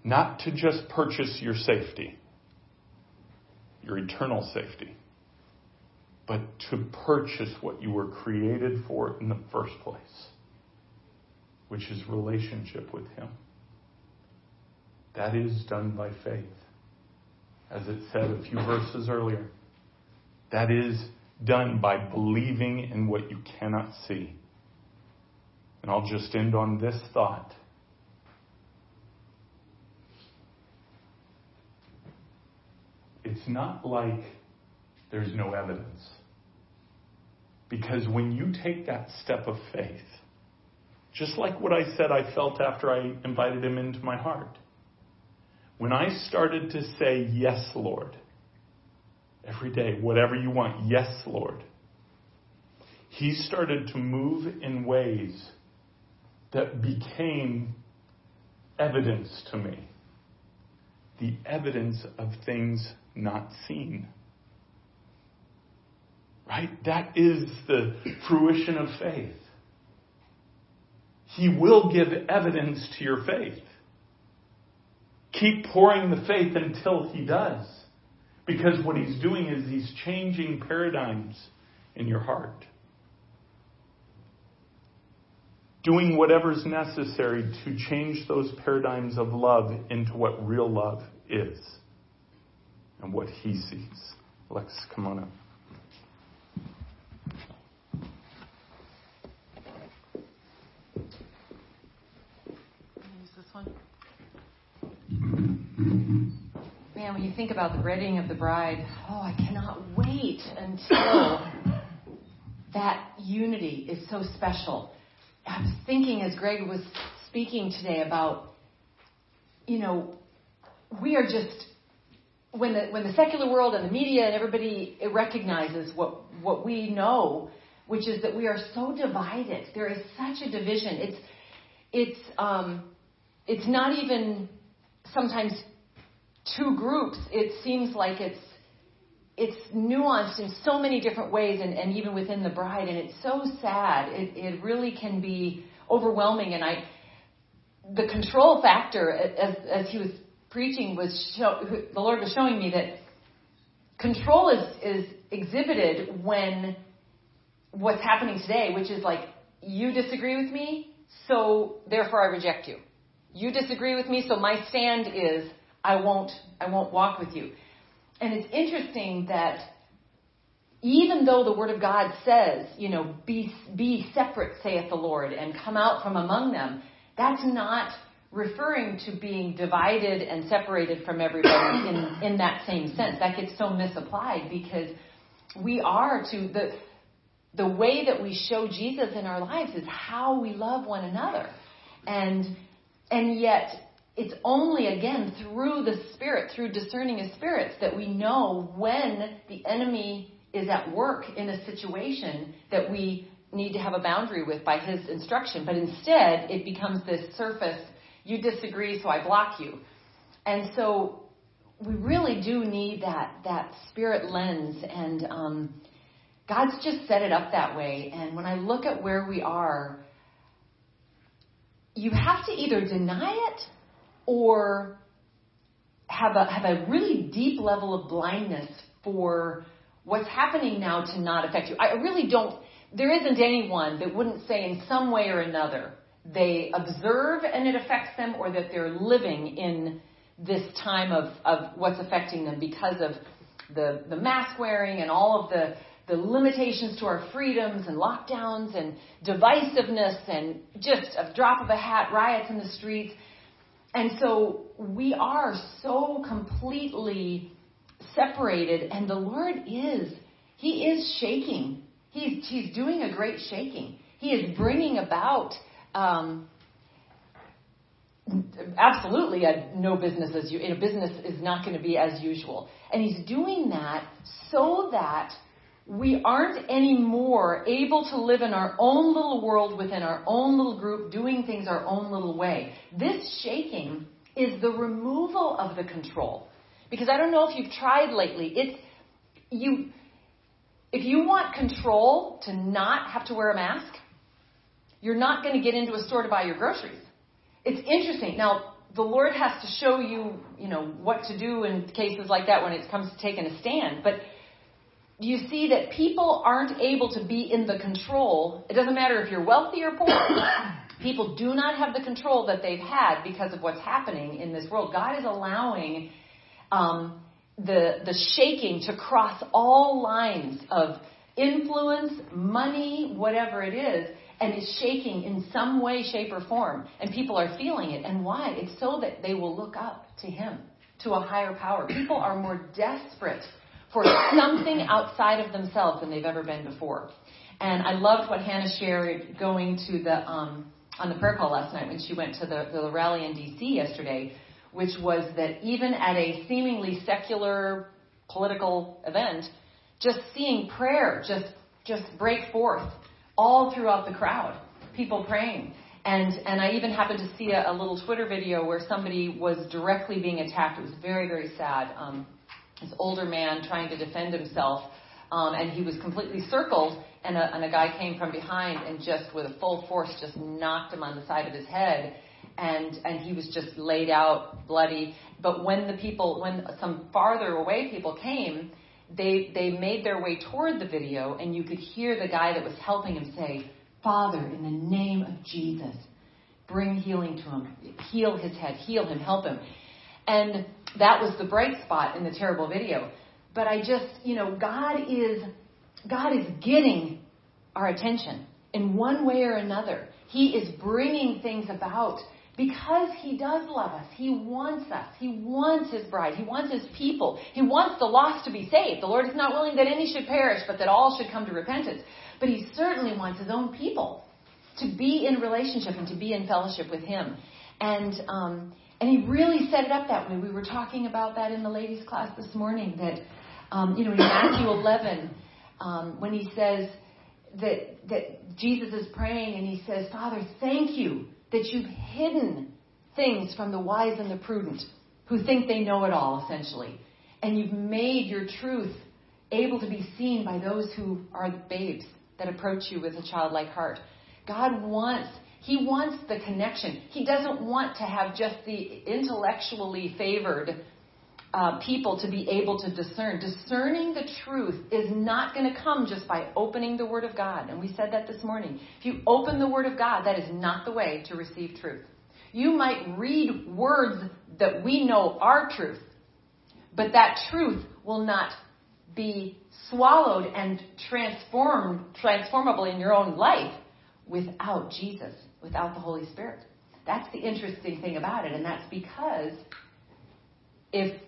Not to just purchase your safety, your eternal safety, but to purchase what you were created for in the first place, which is relationship with Him. That is done by faith. As it said a few verses earlier, that is done by believing in what you cannot see. And I'll just end on this thought. It's not like there's no evidence. Because when you take that step of faith, just like what I said I felt after I invited him into my heart, when I started to say, Yes, Lord, every day, whatever you want, yes, Lord, he started to move in ways that became evidence to me. The evidence of things not seen. Right? That is the fruition of faith. He will give evidence to your faith. Keep pouring the faith until He does. Because what He's doing is He's changing paradigms in your heart. Doing whatever's necessary to change those paradigms of love into what real love is and what He sees. Lex, come on up. Man, when you think about the readying of the bride, oh, I cannot wait until that unity is so special. I was thinking as Greg was speaking today about, you know, we are just, when the when the secular world and the media and everybody recognizes what what we know, which is that we are so divided. There is such a division. It's it's um, it's not even sometimes two groups. It seems like it's it's nuanced in so many different ways, and, and even within the bride, and it's so sad. It it really can be overwhelming, and I the control factor as as he was preaching was show, the Lord was showing me that control is is exhibited when what's happening today, which is like you disagree with me, so therefore I reject you. You disagree with me, so my stand is I won't I won't walk with you. And it's interesting that even though the word of God says, you know, be be separate saith the Lord and come out from among them, that's not referring to being divided and separated from everybody in, in that same sense. That gets so misapplied because we are to the the way that we show Jesus in our lives is how we love one another. And and yet it's only again through the spirit, through discerning of spirits that we know when the enemy is at work in a situation that we need to have a boundary with by his instruction. But instead, it becomes this surface you disagree, so I block you. And so we really do need that that spirit lens, and um, God's just set it up that way. And when I look at where we are, you have to either deny it or have a have a really deep level of blindness for what's happening now to not affect you. I really don't. There isn't anyone that wouldn't say in some way or another they observe and it affects them or that they're living in this time of, of what's affecting them because of the, the mask wearing and all of the, the limitations to our freedoms and lockdowns and divisiveness and just a drop of a hat, riots in the streets. And so we are so completely separated, and the Lord is, He is shaking. He's, he's doing a great shaking. He is bringing about um, absolutely a no business as you, a business is not going to be as usual. And he's doing that so that we aren't anymore able to live in our own little world within our own little group, doing things our own little way. This shaking is the removal of the control. Because I don't know if you've tried lately. It's you if you want control to not have to wear a mask, you're not going to get into a store to buy your groceries. It's interesting. Now, the Lord has to show you, you know, what to do in cases like that when it comes to taking a stand. But you see that people aren't able to be in the control. It doesn't matter if you're wealthy or poor. people do not have the control that they've had because of what's happening in this world. God is allowing um, the the shaking to cross all lines of influence, money, whatever it is and is shaking in some way, shape, or form, and people are feeling it. And why? It's so that they will look up to Him, to a higher power. People are more desperate for something outside of themselves than they've ever been before. And I loved what Hannah shared going to the um, on the prayer call last night when she went to the, the rally in D.C. yesterday, which was that even at a seemingly secular political event, just seeing prayer just just break forth all throughout the crowd, people praying. And, and I even happened to see a, a little Twitter video where somebody was directly being attacked. It was very, very sad. Um, this older man trying to defend himself, um, and he was completely circled, and a, and a guy came from behind and just with a full force just knocked him on the side of his head, and and he was just laid out bloody. But when the people, when some farther away people came, they they made their way toward the video, and you could hear the guy that was helping him say, "Father, in the name of Jesus, bring healing to him, heal his head, heal him, help him." And that was the bright spot in the terrible video. But I just, you know, God is God is getting our attention in one way or another. He is bringing things about because he does love us. He wants us. He wants his bride. He wants his people. He wants the lost to be saved. The Lord is not willing that any should perish, but that all should come to repentance. But he certainly wants his own people to be in relationship and to be in fellowship with him. And um, And he really set it up that way. We were talking about that in the ladies' class this morning. That um, you know, in Matthew 11, um, when he says that that Jesus is praying and he says, "Father, thank you that you've hidden things from the wise and the prudent, who think they know it all, essentially, and you've made your truth able to be seen by those who are babes that approach you with a childlike heart." God wants he wants the connection. He doesn't want to have just the intellectually favored uh, people to be able to discern. Discerning the truth is not going to come just by opening the Word of God. And we said that this morning. If you open the Word of God, that is not the way to receive truth. You might read words that we know are truth, but that truth will not be swallowed and transformed, transformable in your own life without Jesus without the Holy Spirit. That's the interesting thing about it, and that's because if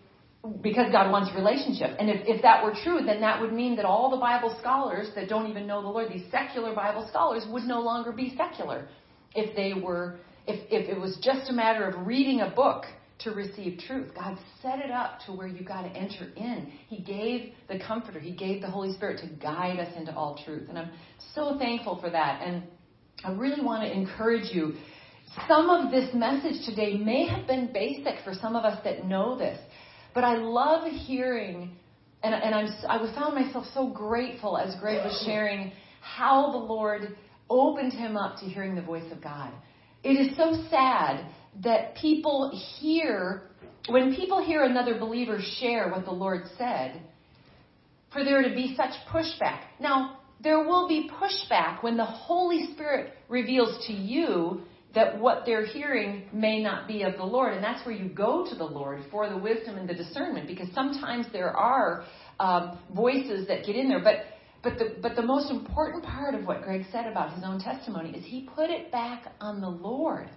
because God wants relationship. And if, if that were true, then that would mean that all the Bible scholars that don't even know the Lord, these secular Bible scholars, would no longer be secular. If they were if, if it was just a matter of reading a book to receive truth. God set it up to where you got to enter in. He gave the comforter, He gave the Holy Spirit to guide us into all truth. And I'm so thankful for that. And I really want to encourage you. Some of this message today may have been basic for some of us that know this, but I love hearing, and, and I'm, I found myself so grateful as Greg was sharing how the Lord opened him up to hearing the voice of God. It is so sad that people hear, when people hear another believer share what the Lord said, for there to be such pushback. Now, there will be pushback when the Holy Spirit reveals to you that what they're hearing may not be of the Lord. And that's where you go to the Lord for the wisdom and the discernment, because sometimes there are um, voices that get in there. But but the but the most important part of what Greg said about his own testimony is he put it back on the Lord,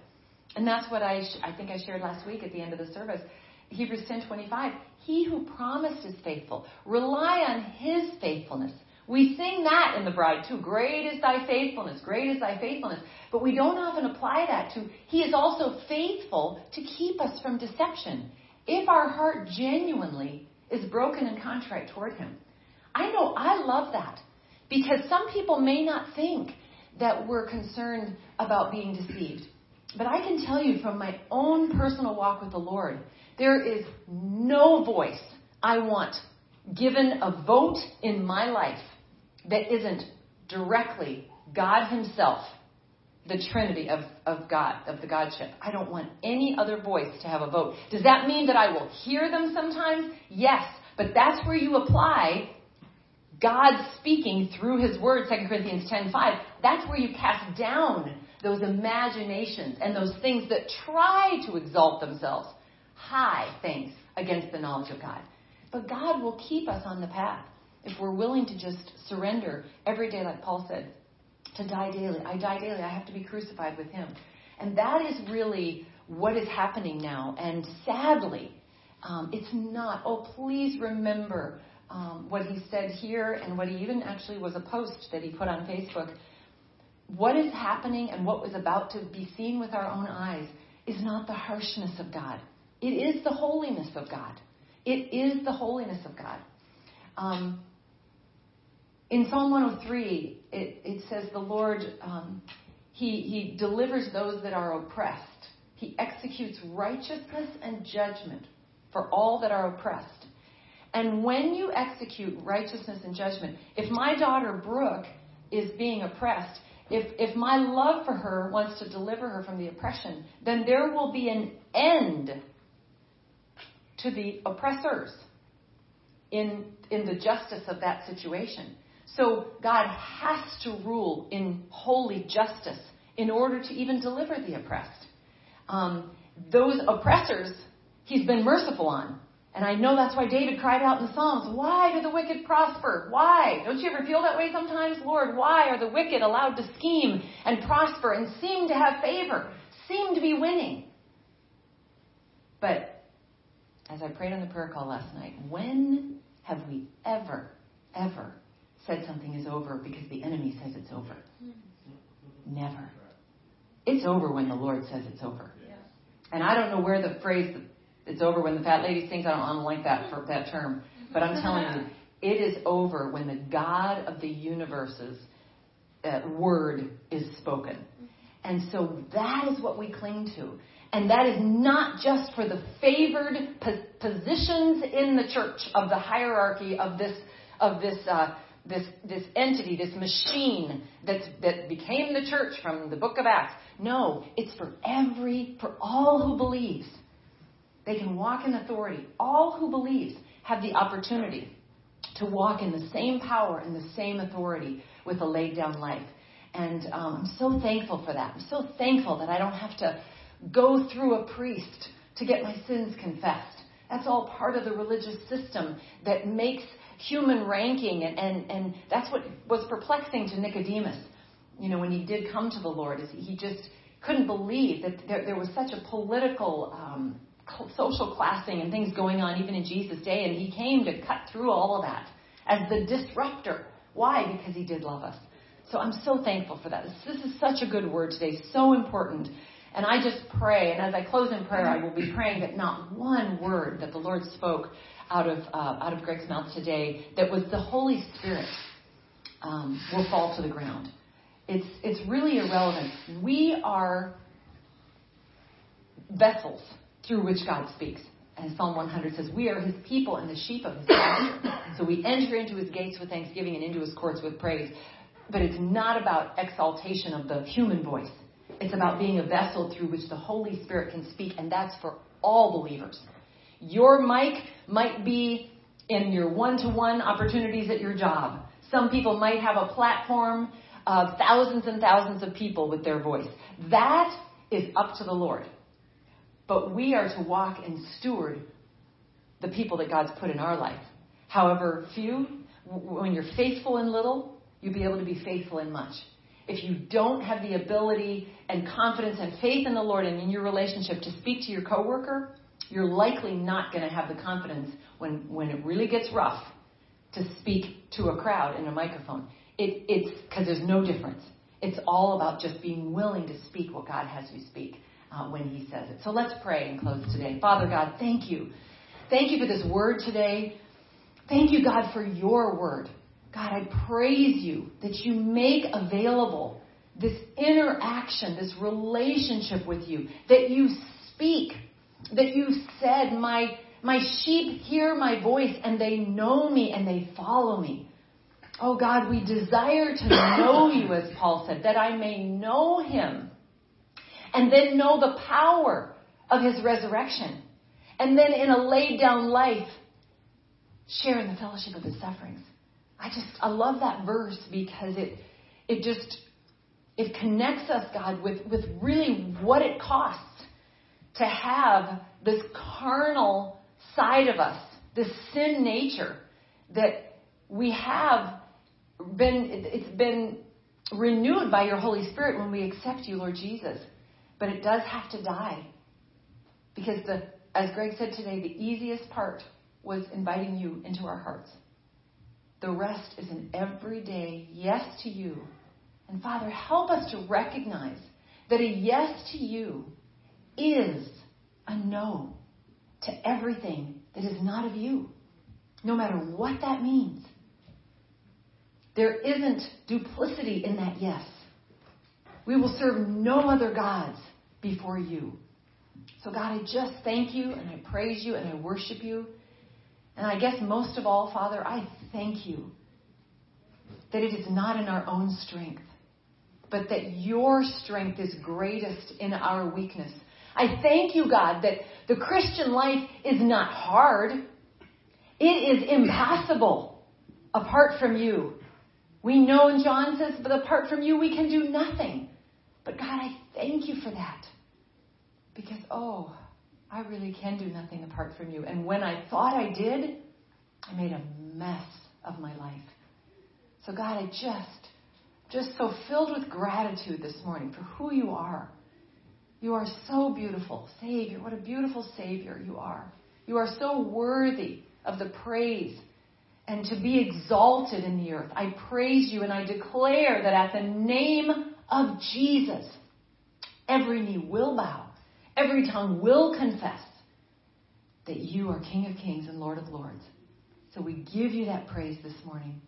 and that's what I sh- I think I shared last week at the end of the service. Hebrews 10:25. He who promised is faithful. Rely on His faithfulness. We sing that in the bride too. Great is thy faithfulness. Great is thy faithfulness. But we don't often apply that to, he is also faithful to keep us from deception. If our heart genuinely is broken and contrite toward him. I know I love that because some people may not think that we're concerned about being deceived. But I can tell you from my own personal walk with the Lord, there is no voice I want given a vote in my life that isn't directly God Himself, the Trinity of, of God, of the Godship. I don't want any other voice to have a vote. Does that mean that I will hear them sometimes? Yes. But that's where you apply God speaking through His Word, 2 Corinthians 10.5. That's where you cast down those imaginations and those things that try to exalt themselves, high things against the knowledge of God. But God will keep us on the path if we're willing to just surrender every day, like Paul said, to die daily. I die daily. I have to be crucified with him. And that is really what is happening now. And sadly, um, it's not. Oh, please remember um, what he said here and what he even actually was a post that he put on Facebook. What is happening and what was about to be seen with our own eyes is not the harshness of God. It is the holiness of God. It is the holiness of God. Um, in Psalm 103, it, it says the Lord, um, he, he delivers those that are oppressed. He executes righteousness and judgment for all that are oppressed. And when you execute righteousness and judgment, if my daughter Brooke is being oppressed, if, if my love for her wants to deliver her from the oppression, then there will be an end to the oppressors in, in the justice of that situation. So God has to rule in holy justice in order to even deliver the oppressed. Um, those oppressors, he's been merciful on. And I know that's why David cried out in the Psalms, Why do the wicked prosper? Why? Don't you ever feel that way sometimes? Lord, why are the wicked allowed to scheme and prosper and seem to have favor, seem to be winning? But as I prayed on the prayer call last night, when have we ever, ever said something is over because the enemy says it's over. Never. It's over when the Lord says it's over. And I don't know where the phrase "it's over when the fat lady sings." I don't, I don't like that for that term, but I'm telling you, it is over when the God of the universe's uh, word is spoken. And so that is what we cling to. And that is not just for the favored positions in the church of the hierarchy of this of this uh, this this entity, this machine that that became the church from the book of Acts. No, it's for every for all who believes. They can walk in authority. All who believes have the opportunity to walk in the same power and the same authority with a laid down life. And um, I'm so thankful for that. I'm so thankful that I don't have to go through a priest to get my sins confessed. That's all part of the religious system that makes human ranking, and, and, and that's what was perplexing to Nicodemus. You know, when he did come to the Lord, is he just couldn't believe that there, there was such a political, um, social classing and things going on even in Jesus' day, and he came to cut through all of that as the disruptor. Why? Because he did love us. So I'm so thankful for that. This is such a good word today, so important. And I just pray, and as I close in prayer, I will be praying that not one word that the Lord spoke out of uh, out of Greg's mouth today that was the Holy Spirit um, will fall to the ground. It's it's really irrelevant. We are vessels through which God speaks. And Psalm 100 says, We are his people and the sheep of his pasture. so we enter into his gates with thanksgiving and into his courts with praise. But it's not about exaltation of the human voice. It's about being a vessel through which the Holy Spirit can speak, and that's for all believers. Your mic might be in your one to one opportunities at your job. Some people might have a platform of thousands and thousands of people with their voice. That is up to the Lord. But we are to walk and steward the people that God's put in our life. However few, when you're faithful in little, you'll be able to be faithful in much. If you don't have the ability and confidence and faith in the Lord and in your relationship to speak to your coworker, you're likely not going to have the confidence when, when it really gets rough to speak to a crowd in a microphone. It, it's because there's no difference. It's all about just being willing to speak what God has you speak uh, when He says it. So let's pray and close today. Father God, thank you. Thank you for this word today. Thank you, God, for your word. God, I praise you that you make available this interaction, this relationship with you, that you speak, that you said, My, my sheep hear my voice and they know me and they follow me. Oh God, we desire to know you, as Paul said, that I may know him and then know the power of his resurrection. And then in a laid down life, share in the fellowship of his sufferings. I just I love that verse because it it just it connects us, God, with, with really what it costs to have this carnal side of us, this sin nature that we have been it's been renewed by your Holy Spirit when we accept you, Lord Jesus. But it does have to die. Because the as Greg said today, the easiest part was inviting you into our hearts. The rest is an everyday yes to you. And Father, help us to recognize that a yes to you is a no to everything that is not of you, no matter what that means. There isn't duplicity in that yes. We will serve no other gods before you. So, God, I just thank you and I praise you and I worship you. And I guess most of all, Father, I thank you that it is not in our own strength, but that your strength is greatest in our weakness. I thank you, God, that the Christian life is not hard. It is impossible apart from you. We know, and John says, but apart from you, we can do nothing. But God, I thank you for that. Because, oh, I really can do nothing apart from you. And when I thought I did, I made a mess of my life. So, God, I just, just so filled with gratitude this morning for who you are. You are so beautiful. Savior, what a beautiful Savior you are. You are so worthy of the praise and to be exalted in the earth. I praise you and I declare that at the name of Jesus, every knee will bow Every tongue will confess that you are King of Kings and Lord of Lords. So we give you that praise this morning.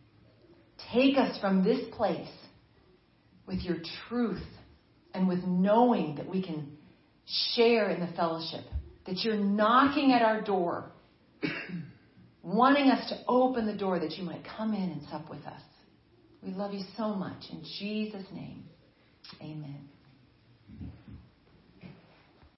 Take us from this place with your truth and with knowing that we can share in the fellowship, that you're knocking at our door, wanting us to open the door that you might come in and sup with us. We love you so much. In Jesus' name, amen.